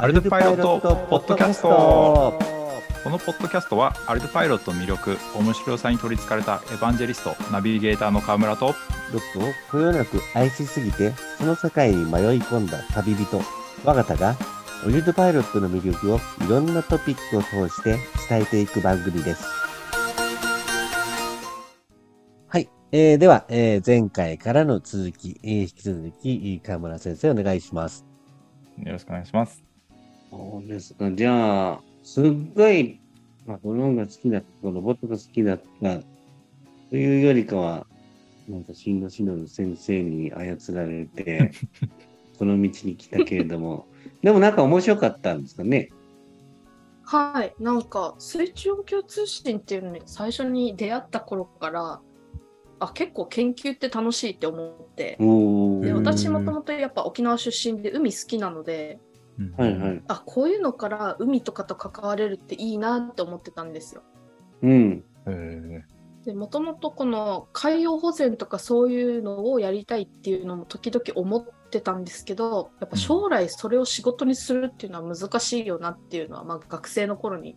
アルトパイロットポッドキャスト。このポッドキャストはアルトパイロットの魅力面白さに取りつかれたエヴァンジェリストナビゲーターの川村とロックをこよなく愛しすぎてその世界に迷い込んだ旅人我が田がオリルトパイロットの魅力をいろんなトピックを通して伝えていく番組です。はい、えー、では、えー前回からの続き、えー引き続き川村先生お願いします。よろしくお願いしますそうですか。じゃあ、すっごい、まあ、ドローンが好きだった、ロボットが好きだった、というよりかは、なんか、進路しのる先生に操られて、この道に来たけれども、でもなんか面白かったんですかね？はい、なんか水中音響通信っていうのに最初に出会った頃からあ結構研究って楽しいって思って。でうん私もともとやっぱ沖縄出身で海好きなのではいはい。あこういうのから海とかと関われるっていいなって思ってたんですよ。うん。へでもともとこの海洋保全とかそういうのをやりたいっていうのも時々思ってたんですけどやっぱ将来それを仕事にするっていうのは難しいよなっていうのは、まあ、学生の頃に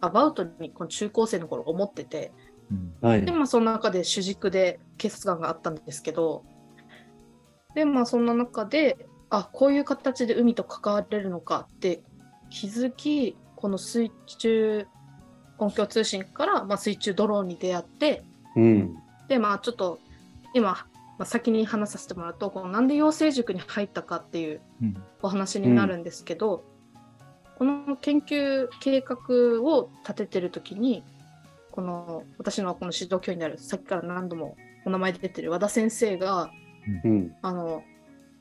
アバウトにこの中高生の頃思っててうんはいで。まあその中で主軸で警察官があったんですけどでまあそんな中であこういう形で海と関われるのかって気づきこの水中音響通信から、まあ、水中ドローンに出会ってうん。でまあちょっと今、まあ、先に話させてもらうとこのなんで養成塾に入ったかっていううんお話になるんですけど、この研究計画を立ててる時にこの私のこの指導教員であるさっきから何度もお名前出てる和田先生がうん。あの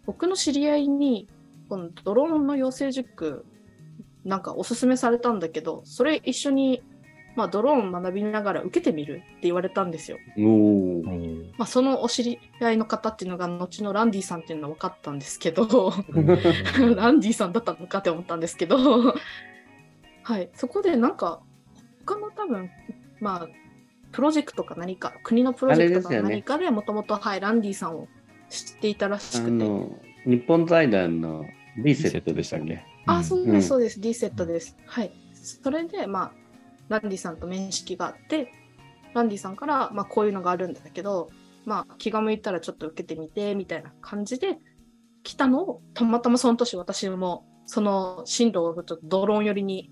僕の知り合いにこのドローンの養成塾なんかおすすめされたんだけどそれ一緒に、まあ、ドローン学びながら受けてみるって言われたんですよ。まあ、そのお知り合いの方っていうのが後のランディさんっていうのは分かったんですけど ランディさんだったのかって思ったんですけどはい。そこでなんか他の多分まあプロジェクトか何か国のプロジェクトか何かでもともとはいランディさんを知っていたらしあくて。の、日本財団のリセットでしたっけ？あそううん。ですそうです。D セットです、はい。それでまあランディさんと面識があってランディさんから、まあ、こういうのがあるんだけど、まあ、気が向いたらちょっと受けてみてみたいな感じで来たのをたまたまその年私もその進路をちょっとドローン寄りに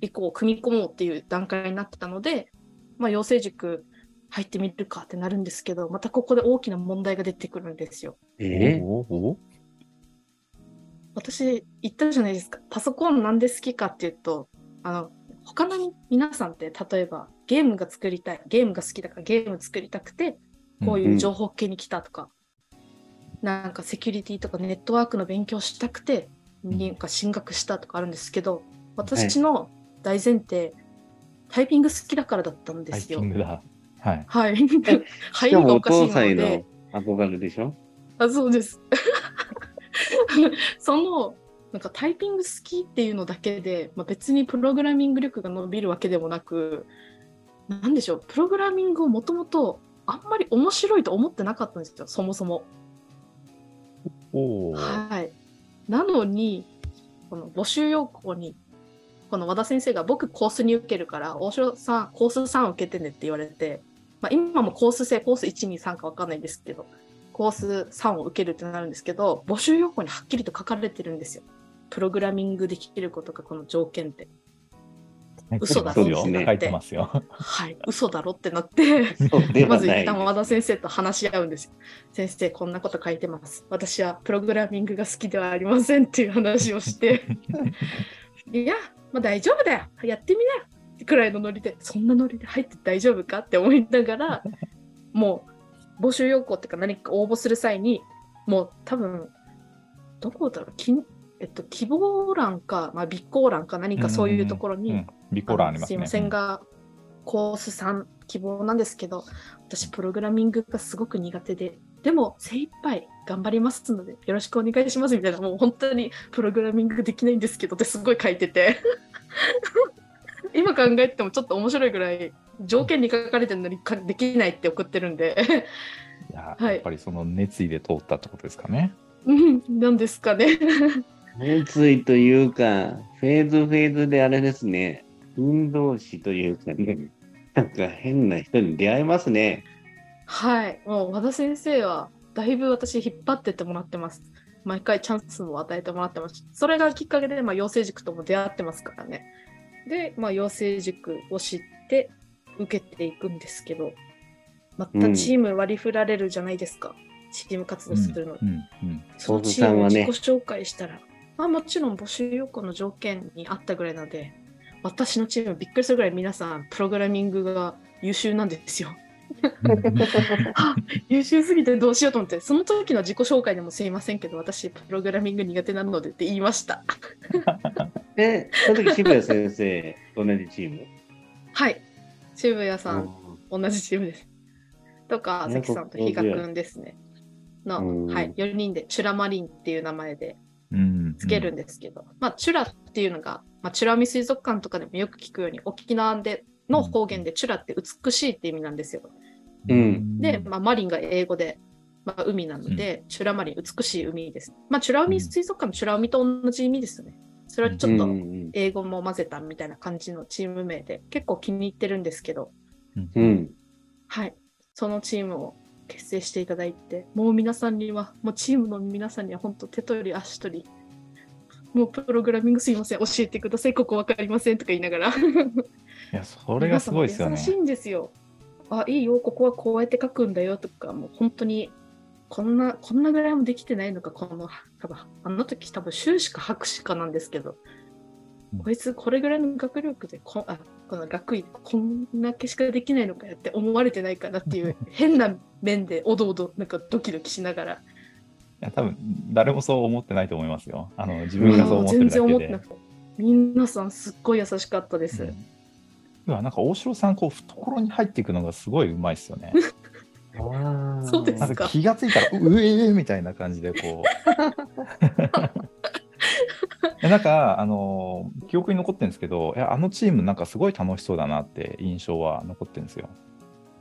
行こう組み込もうっていう段階になってたので、まあ、養成塾入ってみるかってなるんですけどまたここで大きな問題が出てくるんですよ。えー？私言ったじゃないですか。パソコンなんで好きかっていうとあの他の皆さんって例えばゲームが作りたいゲームが好きだからゲーム作りたくてこういう情報系に来たとか、なんかセキュリティとかネットワークの勉強したくてん。なんか進学したとかあるんですけど私の大前提、タイピング好きだからだったんですよ。タイピン。グだはいはい。入りがおかしい父さんへの。憧れでしょ？あ、そうです。その、なんかタイピング好きっていうのだけで、まあ、別にプログラミング力が伸びるわけでもなく、なんでしょう、プログラミングをもともとあんまり面白いと思ってなかったんですよ、そもそも。おおはい。なのに、この募集要項に、この和田先生が僕コースに受けるから、大城さん、コース3受けてねって言われて、まあ、今もコース制、コース1、2、3か分かんないんですけど、コース3を受けるってなるんですけど、募集要項にはっきりと書かれてるんですよ。プログラミングできることがこの条件って。嘘だそうよそうですね書いてますよはい、嘘だろってなって、まず。一旦和田先生と話し合うんですよ。先生、こんなこと書いてます。私はプログラミングが好きではありませんっていう話をして、いや、まあ、大丈夫だよ。やってみなよ。くらいのノリで、そんなノリで入って大丈夫かって思いながら、もう募集要項っていうか何か応募する際に、もう多分、どこだろう、きえっと、希望欄か、まあ、備考欄か何かそういうところに、うんビコラありますねすいませんが、コース3希望なんですけど、私、プログラミングがすごく苦手で、でも精一杯頑張りますので、よろしくお願いしますみたいな、もう本当にプログラミングできないんですけどってすごい書いてて、今考えてもちょっと面白いぐらい、条件に書かれてるのにかできないって送ってるんで、いやはいやっぱりその熱意で通ったってことですかねうんなんですかね。熱意というか、フェーズフェーズであれですね、運動士というかね、なんか変な人に出会えますね。はい。もう和田先生は、だいぶ私引っ張ってってもらってます。毎回チャンスを与えてもらってます。それがきっかけで、まあ、養成塾とも出会ってますからね。で、まあ、養成塾を知って受けていくんですけど、またチーム割り振られるじゃないですか。チーム活動するの。うんうんそのチームを自己紹介したら、まあ、もちろん募集要項の条件にあったぐらいなので、私のチームびっくりするぐらい皆さん、プログラミングが優秀なんですよ。あ優秀すぎてどうしようと思って、その時の自己紹介でもすいませんけど、私、プログラミング苦手なのでって言いました。え、その時渋谷先生、同じチーム？はい。渋谷さん、う同じチームです。とか、ね関さんと比嘉くんですね。の、うんはい、4人で、チュラマリンっていう名前でうんつけるんですけど、まあ、チュラっていうのが、まあ、チュラミ水族館とかでもよく聞くように、沖縄での方言でチュラって美しいって意味なんですよ。うんで、まあ、マリンが英語で、まあ、海なので、チュラマリン、美しい海です。まあ、チュラ海水族館もチュラ海と同じ意味ですよね。それはちょっと英語も混ぜたみたいな感じのチーム名で、結構気に入ってるんですけど、うん。はい。そのチームを結成していただいて、もう皆さんには、もうチームの皆さんには本当手取り足取り、もうプログラミングすいません、教えてください、ここわかりませんとか言いながら。いや、それがすごいですよね皆。さんも優しいんですよ。あ、いいよ、ここはこうやって書くんだよとか、もう本当に、こんな、こんなぐらいもできてないのか、この、多分あの時多分修士か博士かなんですけど、うんこいつこれぐらいの学力でこあこの学位こんだけしかできないのかよって思われてないかなっていう 変な面でおどおどなんかドキドキしながらいや、多分誰もそう思ってないと思いますよ。あの自分がそう思ってるだ全然思っけでてな。くて皆さんすっごい優しかったです、うんなんか大城さん、こう懐に入っていくのがすごいうまいですよね。そうですか。気がついたら、ううえーみたいな感じで、こう。なんか、あの記憶に残ってるんですけど、いやあのチーム、なんかすごい楽しそうだなって印象は残ってるんですよ。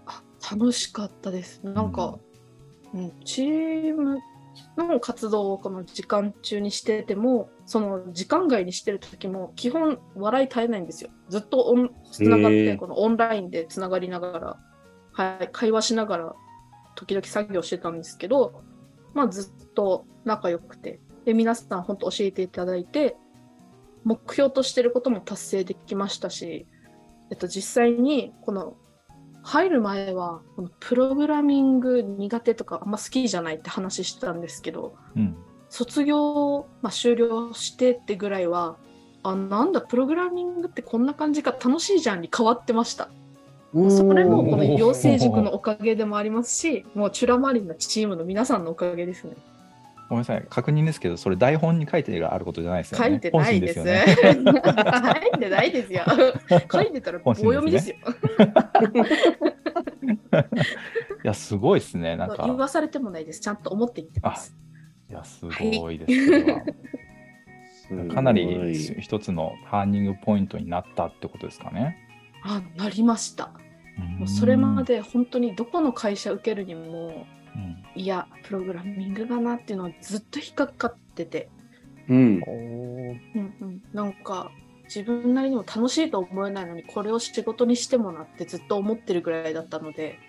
あ楽しかったです。なんか、うん。チームの活動をこの時間中にしててもその時間外にしてる時も基本笑い絶えないんですよ。ずっとオンつながってこのオンラインでつながりながら、はい、会話しながら時々作業してたんですけど、まあ、ずっと仲良くて。で皆さん本当教えていただいて目標としてることも達成できましたし、えっと、実際にこの入る前はこのプログラミング苦手とかあんま好きじゃないって話してたんですけどうん。卒業、まあ、終了してってぐらいはあなんだプログラミングってこんな感じか楽しいじゃんに変わってましたそれもこの養成塾のおかげでもありますしもうチュラマリンのチームの皆さんのおかげですねごめんなさい、確認ですけど、それ台本に書いてあることじゃないですよね。書いてないです。本心ですよね。書いてないですよ。書いてたら棒読みですよ。いや、すごいですね。なんか、言わされてもないです。ちゃんと思って言ってます。いや、すごいです、は。いかなり一つのターニングポイントになったってことですかね。あ、なりました。もうそれまで本当にどこの会社受けるにも、うん。いや、プログラミングがなっていうのはずっと引っかかってて、うん。うんうん、なんか自分なりにも楽しいと思えないのにこれを仕事にしてもなってずっと思ってるぐらいだったので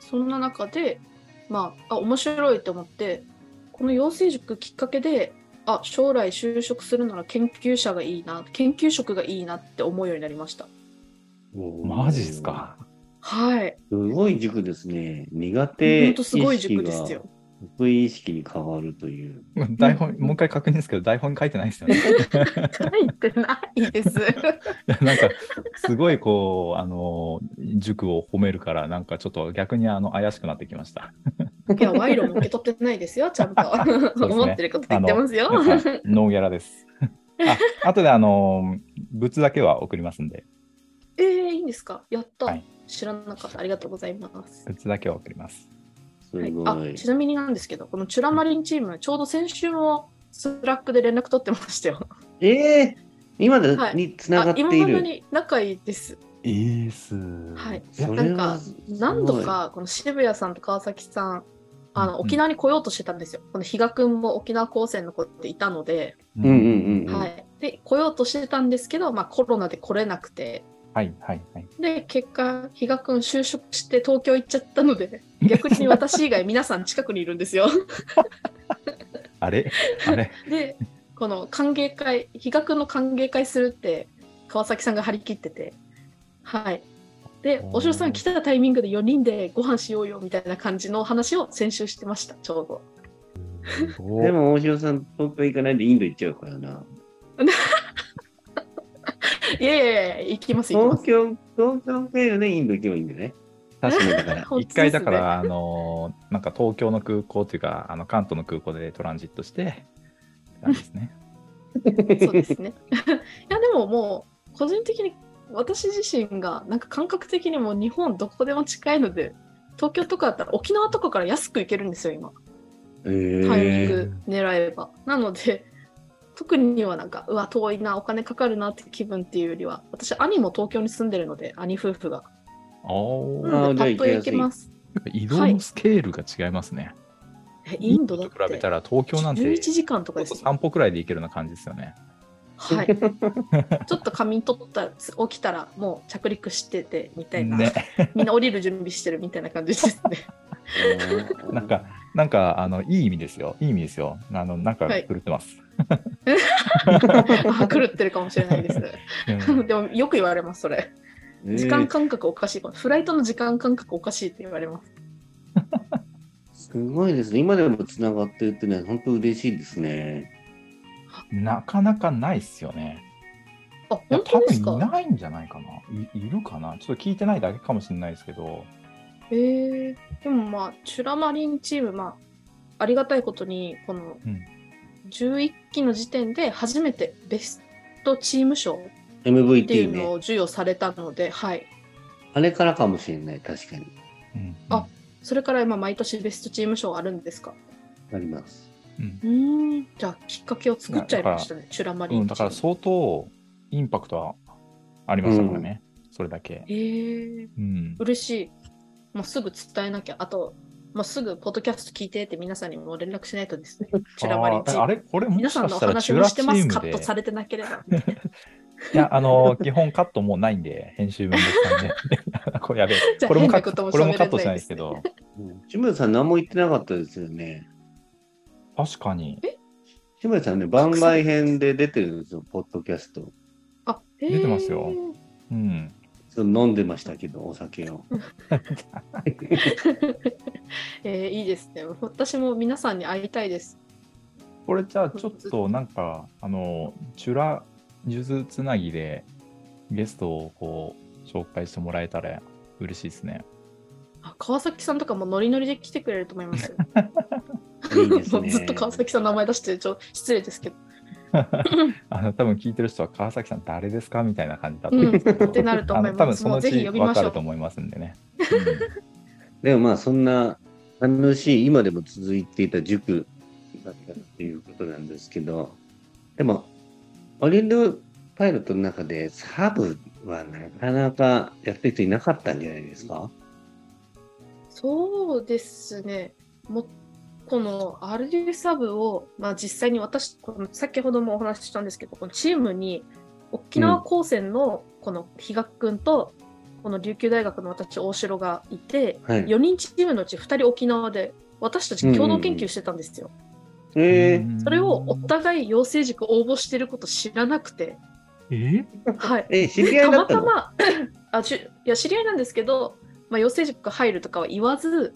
そんな中でまああ面白いと思ってこの養成塾きっかけであ将来就職するなら研究者がいいな研究職がいいなって思うようになりましたマジですか？はいすごい塾ですね。苦本手当すごい塾ですよ得意意識に変わるという。台本、もう一回確認ですけど、台本に書いてないですよね。書いてないです なんか、すごいこう、あの、塾を褒めるから、なんかちょっと逆にあの怪しくなってきました。いや賄賂も受け取ってないですよちゃんと、ね思ってること言ってますよはいノーギャラです。あ後であの、物だけは送りますんで、えー、いいんですか？やった、はい知らなかった。ありがとうございます。物だけは送ります。はい、あちなみになんですけど、このチュラマリンチーム、ちょうど先週もスラックで連絡取ってましたよ。ええ今だはいにつながっていあ今までる。に仲いいです。いいやそれはなんか何度かこの渋谷さんと川崎さんあのうん沖縄に来ようとしてたんですよ。この比嘉君も沖縄高専の子っていたので、うんうんうん。はい。で、来ようとしてたんですけど、まあコロナで来れなくて、はいはいはい。で、結果、比嘉君就職して東京行っちゃったので、逆に私以外皆さん近くにいるんですよ。あれ？あれ？で、この歓迎会、比嘉君の歓迎会するって、川崎さんが張り切ってて、はい。で、お城さん来たタイミングで4人でご飯しようよみたいな感じの話を先週してました、ちょうど。おでも、大城さん、東京行かないでインド行っちゃうからな。いやいやいや、行きます、行き。東京、東京経由でインド行けばいいんだよね。確かにだから。一回だから、あのーなんか東京の空港というか、あの関東の空港でトランジットして、って感じですね。そうですね。いや、でももう、個人的に私自身が、なんか感覚的にも日本どこでも近いので、東京とかだったら沖縄とかから安く行けるんですよ、今。えタイミング狙えば。なので、特にはなんか、うわ、遠いな、お金かかるなって気分っていうよりは、私、兄も東京に住んでるので、兄夫婦が。おーなので、パあーッと行けます。移動のスケールが違いますね。えインドだと比べたら東京なんて11時間とかですよ。散歩くらいで行けるような感じですよね。はい。ちょっと仮眠取ったら、起きたらもう着陸してて、みたいな。ね。みんな降りる準備してるみたいな感じですね。なんか、なんか、あの、いい意味ですよ。いい意味ですよ。あの、なんかはい狂ってます。あ狂ってるかもしれないです。うんでもよく言われます、それ。時間感覚おかしい。フライトの時間感覚おかしいって言われます。すごいですね。今でもつながってるってね、本当嬉しいですね。なかなかないっすよね。あ、本当ですか？多分いないんじゃないかな。いいるかな？ちょっと聞いてないだけかもしれないですけど。えー、でもまあ、チュラマリンチーム、まあ、ありがたいことに、このうん11期の時点で初めてベストチーム賞ってい。うのを授与されたので、はい。あれからかもしれない、確かに。うんあそれから今、毎年ベストチーム賞あるんですか？あります。うんうーん。じゃあ、きっかけを作っちゃいましたね、チュラマリうん、ンチーム。だから相当インパクトはありましたからね。それだけ。えー、うん。嬉しい。もうすぐ伝えなきゃ。あと、もうすぐポッドキャスト聞いてって皆さんにも連絡しないとですね。チュラマリンチーム。あれ？これもし皆さんのおかしたらチュラ話もしてます。チームで。カットされてなければ。いや、あの、基本カットもうないんで、編集面倒くさいんで。これやべこれもカットこれもカットしないですけど。志村さん何も言ってなかったですよね。確かに。志村さんね、番外編で出てるんですよ、ポッドキャスト。あ、出てますようん。そう飲んでましたけど、お酒を。えーいいですね。私も皆さんに会いたいです。これじゃあちょっとなんか、あの、チュラ数珠つなぎでゲストをこう紹介してもらえたら嬉しいですね。あ川崎さんとかもノリノリで来てくれると思いますよ。いいですね。ずっと川崎さんの名前出してちょ失礼ですけど。あの多分聞いてる人は川崎さん誰ですかみたいな感じだってなると思います。分そのうち呼びましょう分かると。思いますんでね。でもまあ、そんな楽しい、今でも続いていた塾だったっていうことなんですけど、でも、オリンドパイロットの中でサブはなかなかやってる人いなかったんじゃないですか？そうですね。もこの RD サブを、まあ、実際に私、この先ほどもお話ししたんですけど、このチームに沖縄高専のこの比嘉君と、この琉球大学の私、大城がいて、はい。4人チームのうち2人沖縄で、私たち共同研究してたんですよ。えーうんそれをお互い養成塾応募してること知らなくて、え？はい。え、知り合いただったの？またま あしいや知り合いなんですけど、まあ、養成塾が入るとかは言わず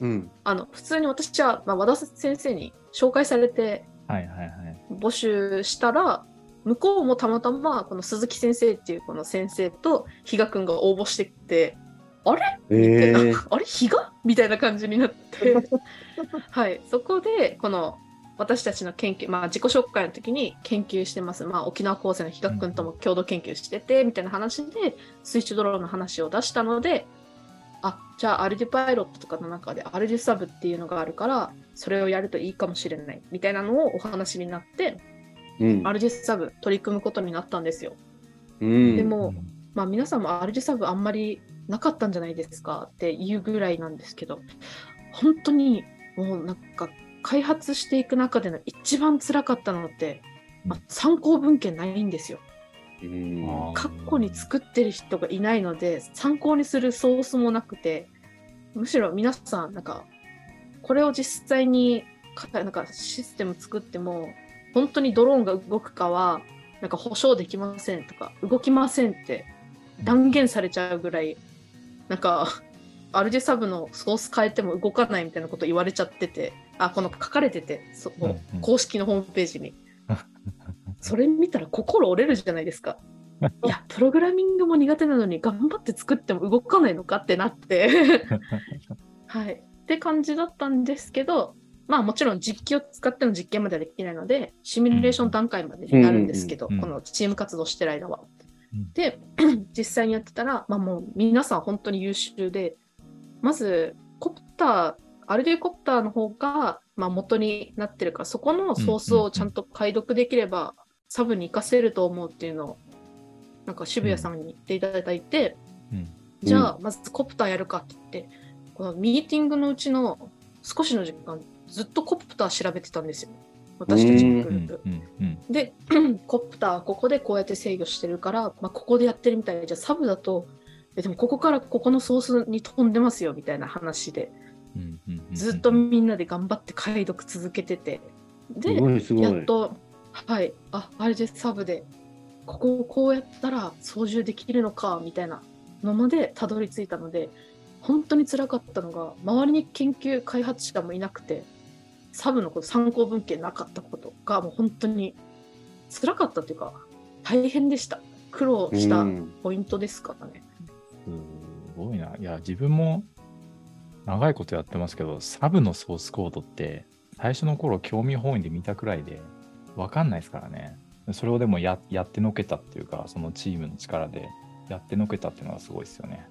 うん。あの普通に私は、まあ、和田先生に紹介されてはいはいはい。募集したら向こうもたまたまこの鈴木先生っていうこの先生と比嘉君が応募してきてあれ？えー、あれ？比嘉？みたいな感じになって。はい。そこでこの私たちの研究、まあ、自己紹介の時に研究してます、まあ、沖縄高専の比嘉君とも共同研究しててみたいな話でスイッチドローンの話を出したのであじゃあアルデュパイロットとかの中でアルデュサブっていうのがあるからそれをやるといいかもしれないみたいなのをお話になってうんアルデュサブ取り組むことになったんですよ。うん。でも、まあ、皆さんもアルデュサブあんまりなかったんじゃないですかっていうぐらいなんですけど本当にもうなんか開発していく中での一番辛かったのって、まあ、参考文献ないんですよ。うんあー過去に作ってる人がいないので参考にするソースもなくてむしろ皆さんなんかこれを実際にかなんかシステム作っても本当にドローンが動くかはなんか保証できませんとか動きませんって断言されちゃうぐらいなんかアルジェサブのソース変えても動かないみたいなこと言われちゃっててあこの書かれててそ公式のホームページに。それ見たら心折れるじゃないですか。いや、プログラミングも苦手なのに頑張って作っても動かないのかってなって。はい。って感じだったんですけど、まあもちろん実機を使っての実験まではできないので、シミュレーション段階までになるんですけど、うんうんこのチーム活動してる間はうん。で、実際にやってたら、まあもう皆さん本当に優秀で、まずコプター、アルデューコプターの方が、まあ、元になってるから、そこのソースをちゃんと解読できれば、サブに活かせると思うっていうのを、なんか渋谷さんに言っていただいて、うん。じゃあ、まずコプターやるかって言って、このミーティングのうちの少しの時間、ずっとコプター調べてたんですよ。私たちのグうんループ。うん。うん。で、コプターここでこうやって制御してるから、まあ、ここでやってるみたい。で、じゃあサブだと、えでもここからここのソースに飛んでますよみたいな話で、ずっとみんなで頑張って解読続けてて、で、すごいすごい。やっと、はい、あ、あれでサブで、ここをこうやったら操縦できるのか、みたいなのまでたどり着いたので、本当に辛かったのが、周りに研究開発者もいなくて、サブのこと参考文献なかったことが、もう本当に辛かったというか、大変でした。苦労したうんポイントですからね。すごいな。いや、自分も長いことやってますけど、サブのソースコードって、最初の頃興味本位で見たくらいで、わかんないですからね。それをでもややってのけたっていうか、そのチームの力でやってのけたっていうのはすごいですよね。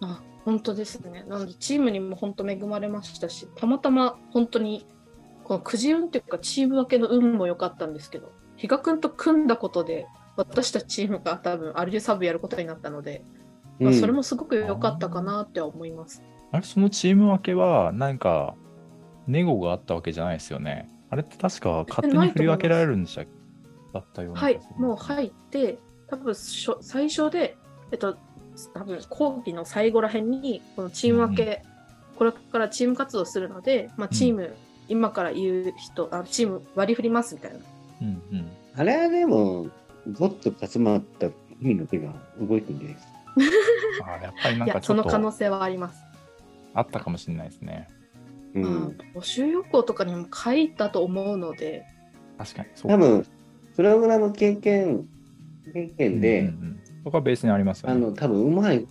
あ本当ですね。なので、チームにも本当恵まれましたし、たまたま本当に、このくじ運っていうか、チーム分けの運も良かったんですけど、比嘉君と組んだことで、私たちチームが多分、アルジュサブやることになったので、まあ、それもすごく良かったかなっては思います。あれ、そのチーム分けは、何か、ネゴがあったわけじゃないですよね。あれって確か勝手に振り分けられるんでしただったようなはいもう入って、多分しょ最初で、えっと、多分講義の最後らへんに、このチーム分け、これからチーム活動するので、まあ、チーム、今から言う人あ、チーム割り振りますみたいな。うんうん。あれはでも、ゴッと集まった意味の手が動いてるんじゃないですか。あやっぱりなんかちょっとその可能性はあります。あったかもしれないですね。うまあん。募集要項とかにも書いたと思うので、確かに。そう多分、プログラム経験、経験で、うんうんうんそこはベースにありますよね。あの、多分うまい、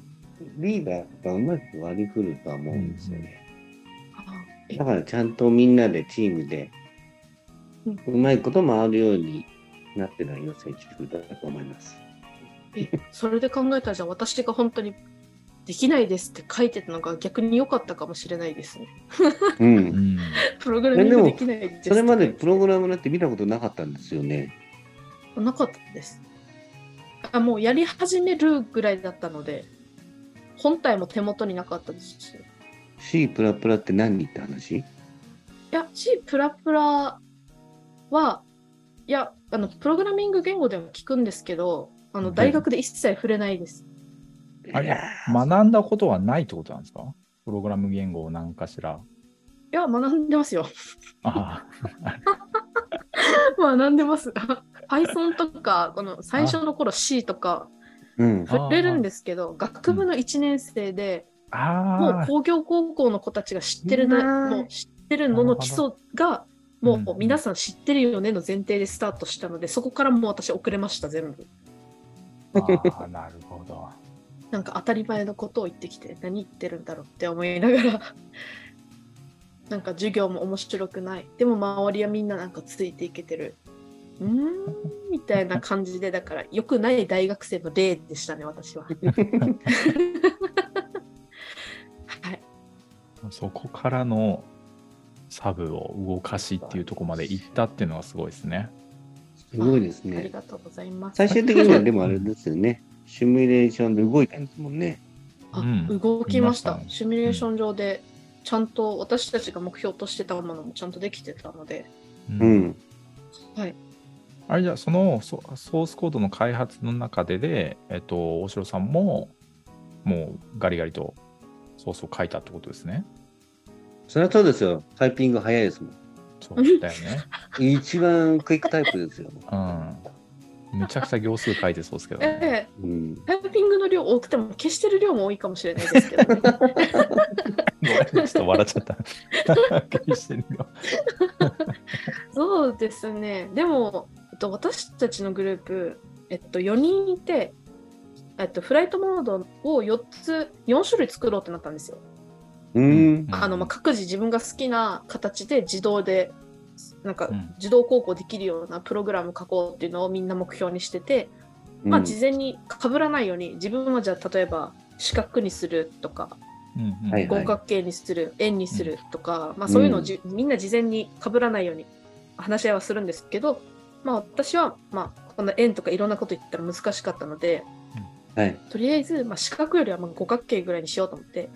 リーダーがうまく割り振るとは思うんですよね。あえだからちゃんとみんなでチームでうんうまいこと回るようになってないよ、選手だと思います。えそれで考えたら、じゃあ私が本当にできないですって書いてたのが逆に良かったかもしれないですね。う。うんん。プログラミングできないですってそれまでプログラムなんて見たことなかったんですよね。なかったです。あもうやり始めるぐらいだったので、本体も手元になかったですし。い C プラプラって何って話？や、C プラプラは、いや、あの、プログラミング言語でも聞くんですけど、あの、大学で一切触れないです。あれ学んだことはないってことなんですか？プログラム言語を何かしら。いや、学んでますよ。あ 学んでます。Python とか、この最初の頃 C とかうん。あ触れるんですけど、学部の1年生で、あ。もうああ。工業高校の子たちが知ってるな、うんもう知ってるのの基礎が、もうんう皆さん知ってるよねの前提でスタートしたので、そこからもう私遅れました、全部。ああ、なるほど。なんか当たり前のことを言ってきて、何言ってるんだろうって思いながら、なんか授業も面白くない。でも周りはみんななんかついていけてる。うーんみたいな感じで、だから良くない大学生の例でしたね、私は。はい。そこからのサブを動かしっていうところまで行ったっていうのはすごいですね。すごいですありね。がとうございます。最終的にはでもあれですよね。シミュレーションで動いたんですもんね。あうん動きましたシミュレーション上でちゃんと私たちが目標としてたものもちゃんとできてたので、うんうん。はい。あれじゃあそのソソースコードの開発の中でで、えっと、大城さんももうガリガリとソースを書いたってことですね。それはそうですよ。タイピング早いですもん。そうだよね。一番クイックタイプですよ。うん。めちゃくちゃ行数書いてそうですけど、ね。ええうん。タイピングの量多くても消してる量も多いかもしれないですけど、ね、ちょっと笑っちゃった。消してるよそうですね。でも、えっと、私たちのグループ、えっと、4人いて、えっと、フライトモードを4つ、4種類作ろうってなったんですよ。うん。あのまあ、各自自分が好きな形で自動で、なんかうん。自動航行できるようなプログラム書こうっていうのをみんな目標にしてて、まあ、事前に被らないように自分はじゃあ例えば四角にするとかうんうん。はい五角形にする、円にするとか、まあ、そういうのをじ、みんな事前に被らないように話し合いはするんですけど、まあ、私は、まあ、この円とかいろんなこと言ったら難しかったのではい。とりあえず、まあ、四角よりはまあ五角形ぐらいにしようと思って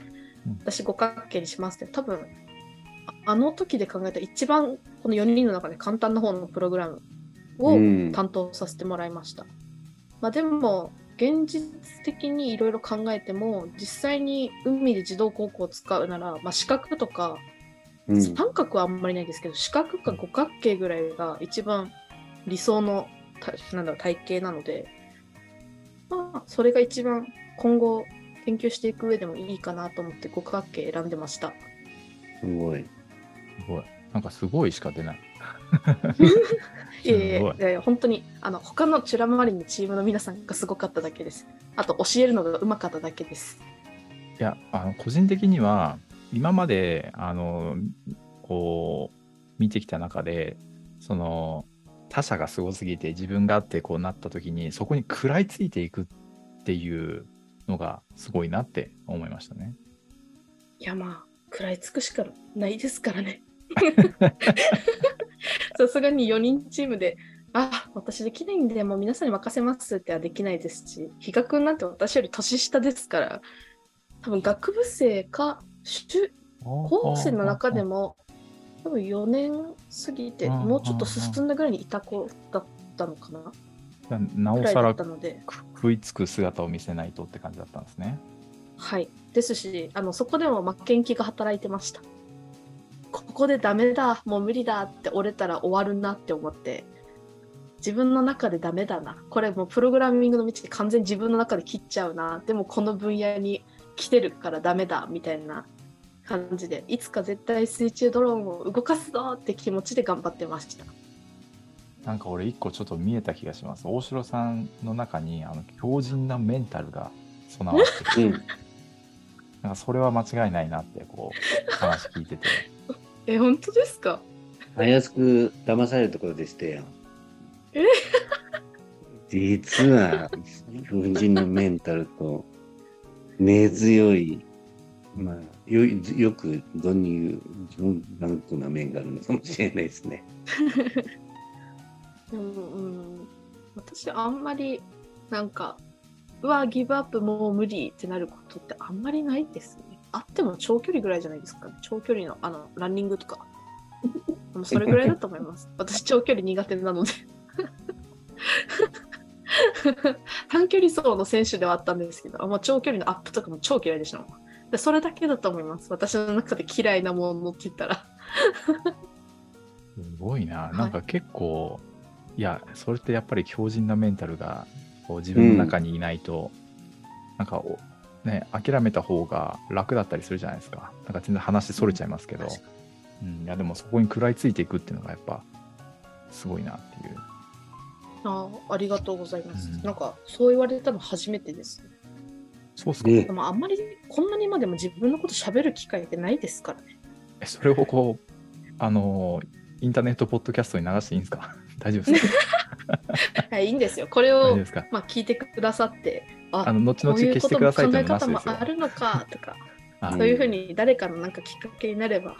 うん。私五角形にしますって多分ああの時で考えた一番この4人の中で簡単な方のプログラムをうん担当させてもらいました。まあ、でも現実的にいろいろ考えても実際に海で自動航行を使うなら、まあ、四角とかうん。三角はあんまりないですけど四角か五角形ぐらいが一番理想のたなんだろう体型なので、まあ、それが一番今後研究していく上でもいいかなと思って五角形選んでました。すごい。すごい。なんかすごいしか出ない。いやいやいやいや本当にあの他のチュラマリンのチームの皆さんがすごかっただけです。あと教えるのがうまかっただけです。いや、あの個人的には、今まで、あの、こう、見てきた中で、その、他者がすごすぎて自分があってこうなった時に、そこに食らいついていくっていうのがすごいなって思いましたね。いやまあ食らいつくしかないですからね。さすがに4人チームで、あ、私できないんで、もう皆さんに任せますってはできないですし、比嘉君なんて私より年下ですから、多分学部生か、修高生の中でも、多分4年過ぎて、うんもうちょっと進んだぐらいにいた子だったのかな？なおさら食いつく姿を見せないとって感じだったんですね。はい。ですし、あのそこでも負けん気が働いてました。ここでダメだ、もう無理だって折れたら終わるなって思って、自分の中でダメだな。これもうプログラミングの道で完全に自分の中で切っちゃうな。でもこの分野に来てるからダメだみたいな感じで、いつか絶対水中ドローンを動かすぞって気持ちで頑張ってました。なんか俺一個ちょっと見えた気がします。大城さんの中にあの強靭なメンタルが備わってる。うん。なんかそれは間違いないなってこう話聞いてて。え、本当ですか？たやすく騙されるところでしたよ。え？実は、風神のメンタルと、根強い、まあ、よよく俗に言う、ジョン・ランクな面があるのかもしれないですね。でも、うん、私あんまりなんかうわギブアップもう無理ってなることってあんまりないですねあっても長距離ぐらいじゃないですか。長距離のあのランニングとか。もうそれぐらいだと思います。私長距離苦手なので。短距離走の選手ではあったんですけど、まあ、長距離のアップとかも超嫌いでしたもん。でそれだけだと思います。私の中で嫌いなものって言ったら。すごいな。い。なんか結構、い、や、それってやっぱり強靭なメンタルがこう自分の中にいないと、なんかお、ね、諦めた方が楽だったりするじゃないですか。なんか全然話それちゃいますけど、うん、いやでもそこに食らいついていくっていうのがやっぱすごいなっていう。あありがとうございます、うんなんかそう言われたの初めてですそうっすか？ででもあんまりこんなにまでも自分のこと喋る機会ってないですからね。えそれをこう、あのーインターネットポッドキャストに流していいんですか？大丈夫ですか？は い、いいんですよ。これをまあ、聞いてくださって、ああの後々こういう消してくことも考ださいっていうのえ方もあるのかとか、あ そういうふうに誰かのなんかきっかけになれば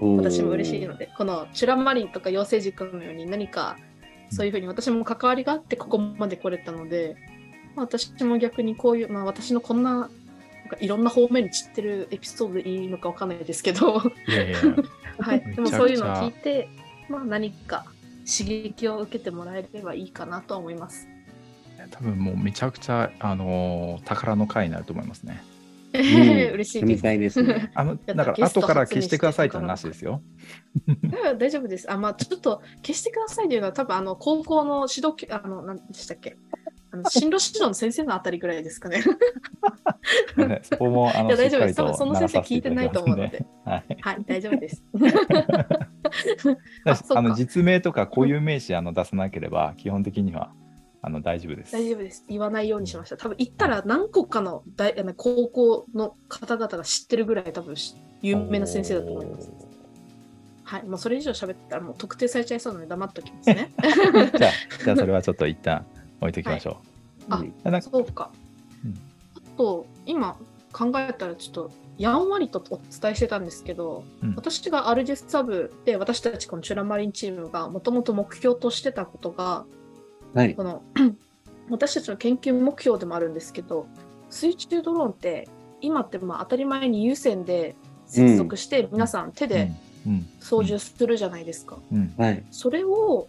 私も嬉しいので、このチュランマリンとか養成塾のように何かそういうふうに私も関わりがあってここまで来れたので、まあ、私も逆にこういう、まあ、私のこんななんかいろんな方面に散ってるエピソードでいいのかわかんないですけど、いやいや、はい、でもそういうのを聞いて、まあ、何か刺激を受けてもらえればいいかなとは思います。多分もうめちゃくちゃ、あのー宝の回になると思いますね。ん嬉しいです。みたいですね。あのや だから後から消してくださいってのはなしですよ。大丈夫です。あ、まあ、ちょっと消してくださいというのは、多分あの高校の指導教、あの、何でしたっけあの進路指導の先生のあたりぐらいですかね。ねそこもあいのや大丈夫です。多分その先生聞いてないと思うので。はい、はい、大丈夫です。あの実名とか固有名詞あの出さなければ基本的にはあの大丈夫です。大丈夫です。言わないようにしました。多分行ったら何個かの大あの高校の方々が知ってるぐらい多分し有名な先生だと思います。はい、もうそれ以上喋ったらもう特定されちゃいそうなので黙っときますね。じゃあじゃあそれはちょっと一旦置いておきましょあう。なんかそうか。うんあと、今考えたらちょっとやんわりとお伝えしてたんですけど、うん私がアルジェスサブで私たちこのチュラマリンチームがもともと目標としてたことが、はい。この 私たちの研究目標でもあるんですけど、水中ドローンって今ってまあ当たり前に有線で接続して皆さん手でうん。操縦するじゃないですか。それを、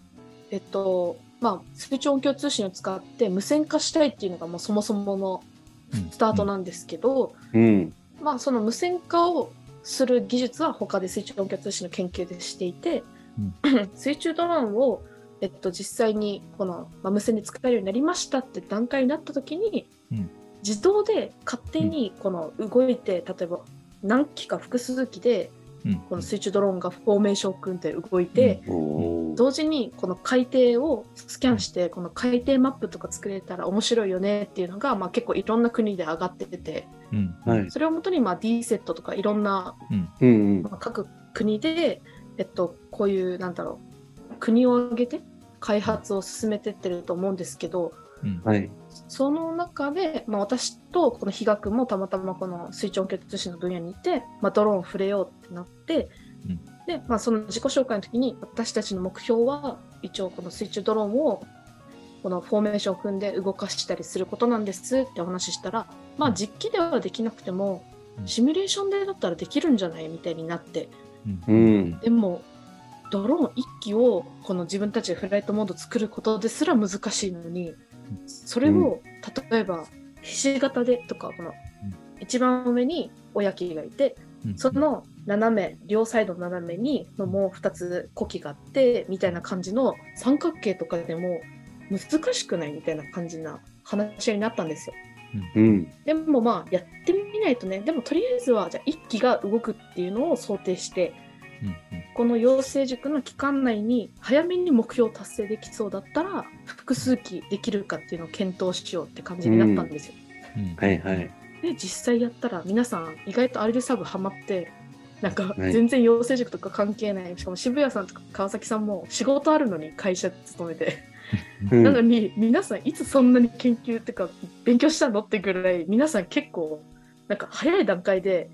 えっと、まあ、水中音響通信を使って無線化したいっていうのがもうそもそものうん。スタートなんですけど、うん。まあ、その無線化をする技術は他で水中音響通信の研究でしていて、水中ドローンを、えっと、実際にこの、まあ、無線で使えるようになりましたって段階になった時に、うん。自動で勝手にこの動いて、例えば何機か複数機でうん。この水中ドローンがフォーメーションを組んで動いて、おー同時にこの海底をスキャンしてこの海底マップとか作れたら面白いよねっていうのが、まあ、結構いろんな国で上がっててうん。はい。それをもとにまあ D セットとかいろんな、うん。うんうん。ま。あ、各国で、えっと、こういうなんだろう国を挙げて開発を進めてってると思うんですけどうん。はい。その中で、まあ、私とこの比嘉君もたまたまこの水中音響通信の分野にいて、まあ、ドローンを触れようってなって、うん。で、まあ、その自己紹介の時に私たちの目標は一応この水中ドローンをこのフォーメーションを組んで動かしたりすることなんですってお話ししたら、まあ、実機ではできなくてもうん。シミュレーションでだったらできるんじゃないみたいになって。うん。うん。でもドローン1機をこの自分たちでフライトモード作ることですら難しいのにそれを例えばひし形でとかこの一番上に親機がいてうん。その斜め両サイド斜めにのもう2つ呼気があってみたいな感じの三角形とかでも難しくないみたいな感じな話になったんですよ。うん。でもまあやってみないとね。でもとりあえずはじゃあ1機が動くっていうのを想定してうんこの養成塾の期間内に早めに目標を達成できそうだったら複数機できるかっていうのを検討しようって感じになったんですよ。うん。はいはい。で実際やったら皆さん意外とアルデサブハマってなんかはい。全然養成塾とか関係ない。しかも渋谷さんとか川崎さんも仕事あるのに会社勤めて、うん。なのに皆さんいつそんなに研究っていうか勉強したのってぐらい皆さん結構なんか早い段階で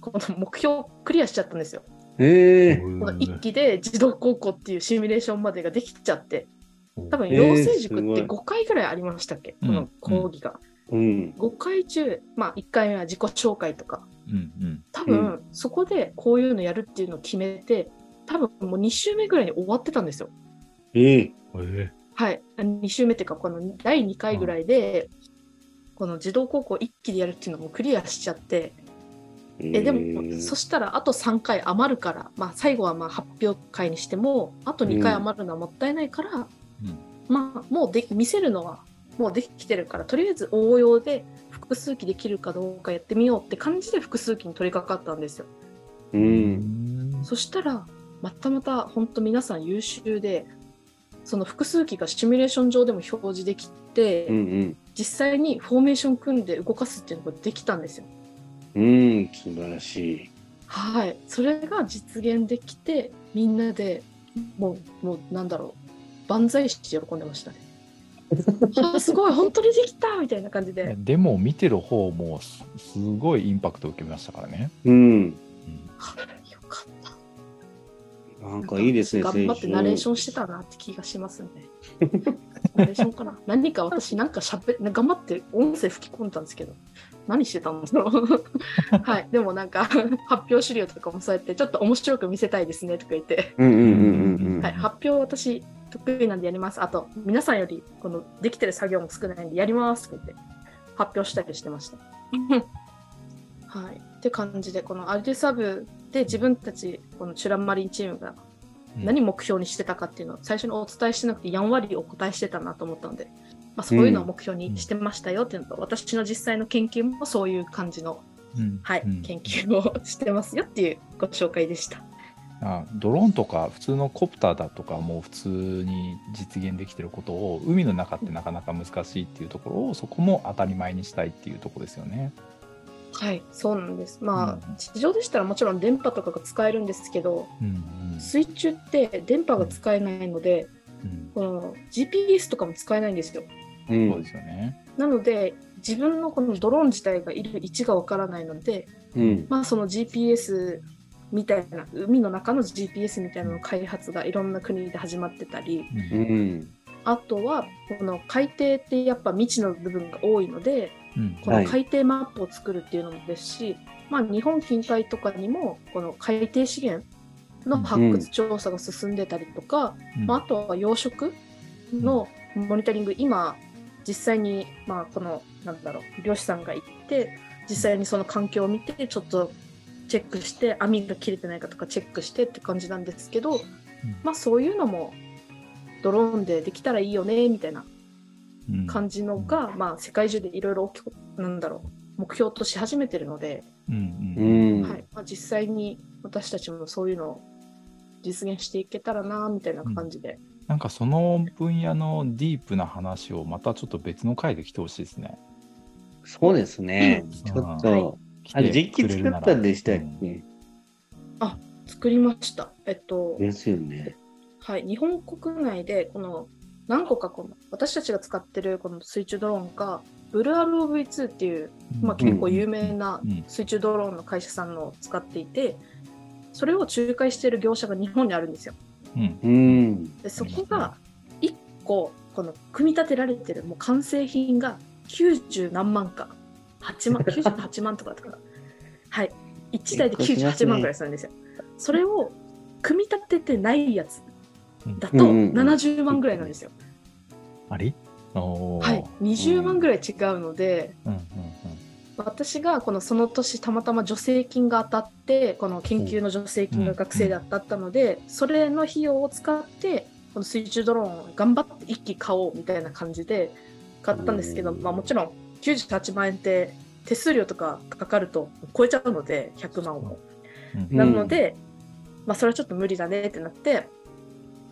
この目標をクリアしちゃったんですよ。ええ。この1期で自動高校っていうシミュレーションまでができちゃって多分えー養成塾ってすごい5回ぐらいありましたっけ、うんこの講義が。うん。5回中、まあ1回目は自己紹介とかうんうん多分、うんそこでこういうのやるっていうのを決めて多分もう2週目ぐらいに終わってたんですよ。ええ。えはい、2週目っていうかこの第2回ぐらいで、この児童高校1期でやるっていうのもクリアしちゃってえでも、そしたらあと3回余るから、まあ、最後はまあ発表会にしてもあと2回余るのはもったいないから、うんまあもうで見せるのはもうできてるからとりあえず応用で複数機できるかどうかやってみようって感じで複数機に取り掛かったんですよ。う。うんんそしたらまたまた本当皆さん優秀でその複数機がシミュレーション上でも表示できて、うん実際にフォーメーション組んで動かすっていうのができたんですよ。うん。うん。素晴らしい。はい、それが実現できてみんなでもうもうなんだろう万歳して喜んでましたね。あすごい本当にできたみたいな感じで、でも見てる方もすすごいインパクト受けましたからね。うん。うん。なんかいいですね、頑張ってナレーションン。してたなって気がしますね。ナレーションかな？何か私なんかしゃべ頑張って音声吹き込んだんですけど、何してたんだろう。はい。でもなんか 発表資料とかもそうやってちょっと面白く見せたいですねとか言って、発表私得意なんでやります。あと、皆さんよりこのできてる作業も少ないんでやりますとか言って発表したりしてました。はい。って感じで、このアルデュサブで自分たち、このチュランマリンチームが何目標にしてたかっていうのを最初にお伝えしてなくてやんわりお答えしてたなと思ったので、まあ、そういうのを目標にしてましたよっていうのと、私の実際の研究もそういう感じの、うんはいうん研究をしてますよっていうご紹介でした。あドローンとか普通のコプターだとかも普通に実現できてることを海の中ってなかなか難しいっていうところをそこも当たり前にしたいっていうところですよね。はい、そうなんです。まあ、うん地上でしたらもちろん電波とかが使えるんですけど、うん水中って電波が使えないので、うんこの GPS とかも使えないんですよ。うんそうですよね。なので、自分のこのドローン自体がいる位置がわからないので、うん。まあ、その GPS みたいな、海の中の GPS みたいなの開発がいろんな国で始まってたり、うんうん。あとは、この海底ってやっぱ未知の部分が多いので、うんこの海底マップを作るっていうのもですし、まあ、日本近海とかにもこの海底資源の発掘調査が進んでたりとか、うん。まあ、あとは養殖のモニタリング、今実際に、まあ、このなんだろう漁師さんが行って実際にその環境を見てちょっとチェックして網が切れてないかとかチェックしてって感じなんですけど、まあ、そういうのもドローンでできたらいいよねみたいなうん感じのが、まあ、世界中でいろいろ大きくなんだろう目標とし始めてるので、うんううん。ん。はい。まあ、実際に私たちもそういうのを実現していけたらなみたいな感じで、なんかその分野のディープな話をまたちょっと別の回で来てほしいですね。そうですね。うん。ちょっはい。と、あれ、実機作ったんでしたっうん。け作りました。えっと、ですよね。はい、日本国内でこの何個かこの私たちが使ってるこの水中ドローンがブルー ROV2 っていう、まあ、結構有名なうん。水中ドローンの会社さんのを使っていてそれを仲介している業者が日本にあるんですよ。うん。うん。でそこが1個この組み立てられてるもう完成品が90何万か8万 98万とかだったかな。はい。1台で98万ぐらいするんですよ。それを組み立ててないやつだとうんうんうん。70万ぐらいなんですよ。あれはい、20万ぐらい違うので、うんうん私がこのその年たまたま助成金が当たってこの研究の助成金が学生で当たったので、それの費用を使ってこの水中ドローンを頑張って一機買おうみたいな感じで買ったんですけど、うん。まあ、もちろん98万円って手数料とかかかると超えちゃうので100万を。うん。うん。なので、まあ、それはちょっと無理だねってなって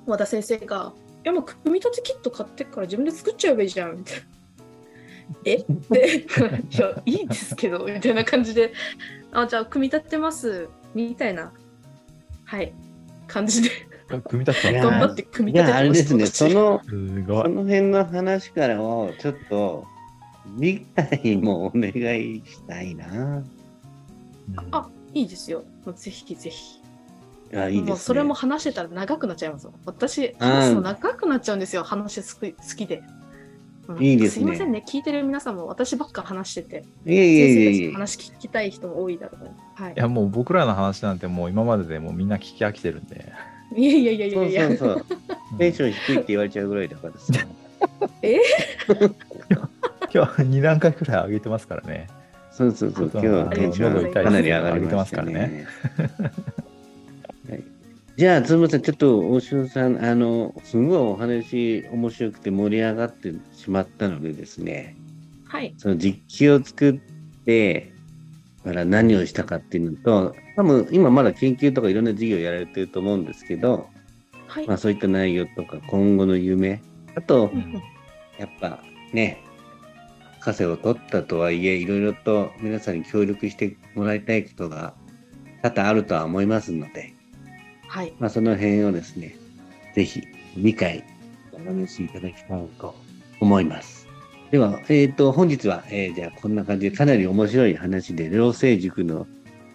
和田先生が「いやもう組み立てキット買ってっから自分で作っちゃえばいいじゃん」みたいな。えで いやいいですけどみたいな感じで。あじゃあ組み立てます。みたいな。はい。感じで。うん組み立て頑張って組み立ててまあれですね、その、すごい。この辺の話からを、ちょっと、理解もお願いしたいな。うんあいいですよ。もうぜひぜひあ、いいですね。もうそれも話してたら長くなっちゃいますよ私話すの長くなっちゃうんですよ話好き好きで、うんいいですねすいませんね聞いてる皆さんも私ばっか話してていえいえいえいえ先生たちの。話聞きたい人も多いだろうねはいいやもう僕らの話なんてもう今まででもうみんな聞き飽きてるんで。いやいやいやいそうやいやそうそう。うんテンション低いって言われちゃうぐらいだからさ。今日2段階くらい上げてますからね。そうそうそう。今日はテンションがかなり上がりましたね。はいじゃあ、つむさん、ちょっと大城さん、あの、すごいお話面白くて盛り上がってしまったのでですね、はい。その実機を作って、から何をしたかっていうのと、多分今まだ研究とかいろんな事業やられてると思うんですけど、はい、まあそういった内容とか今後の夢、あとやっぱね、博士を取ったとはいえ、いろいろと皆さんに協力してもらいたいことが多々あるとは思いますので、はいまあその辺をですね、ぜひ理解お話しいただきたいと思います。では、えっ、と、本日は、えーじゃあこんな感じでかなり面白い話で、両成塾の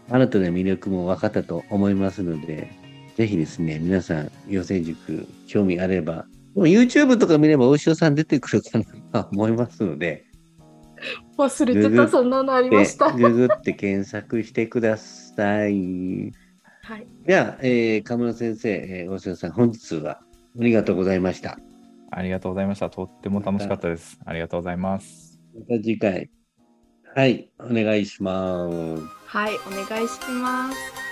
新たな魅力も分かったと思いますので、ぜひですね、皆さん、養成塾興味あれば、も YouTube とか見れば大塩さん出てくるかなと思いますので、忘れてた、そんなのありでました。ググって検索してください。はい。では、えー、河村先生、えー大塩さん、本日はありがとうございました。ありがとうございました。とっても楽しかったです。ありがとうございます。また次回、はい、お願いします。はい、お願いします。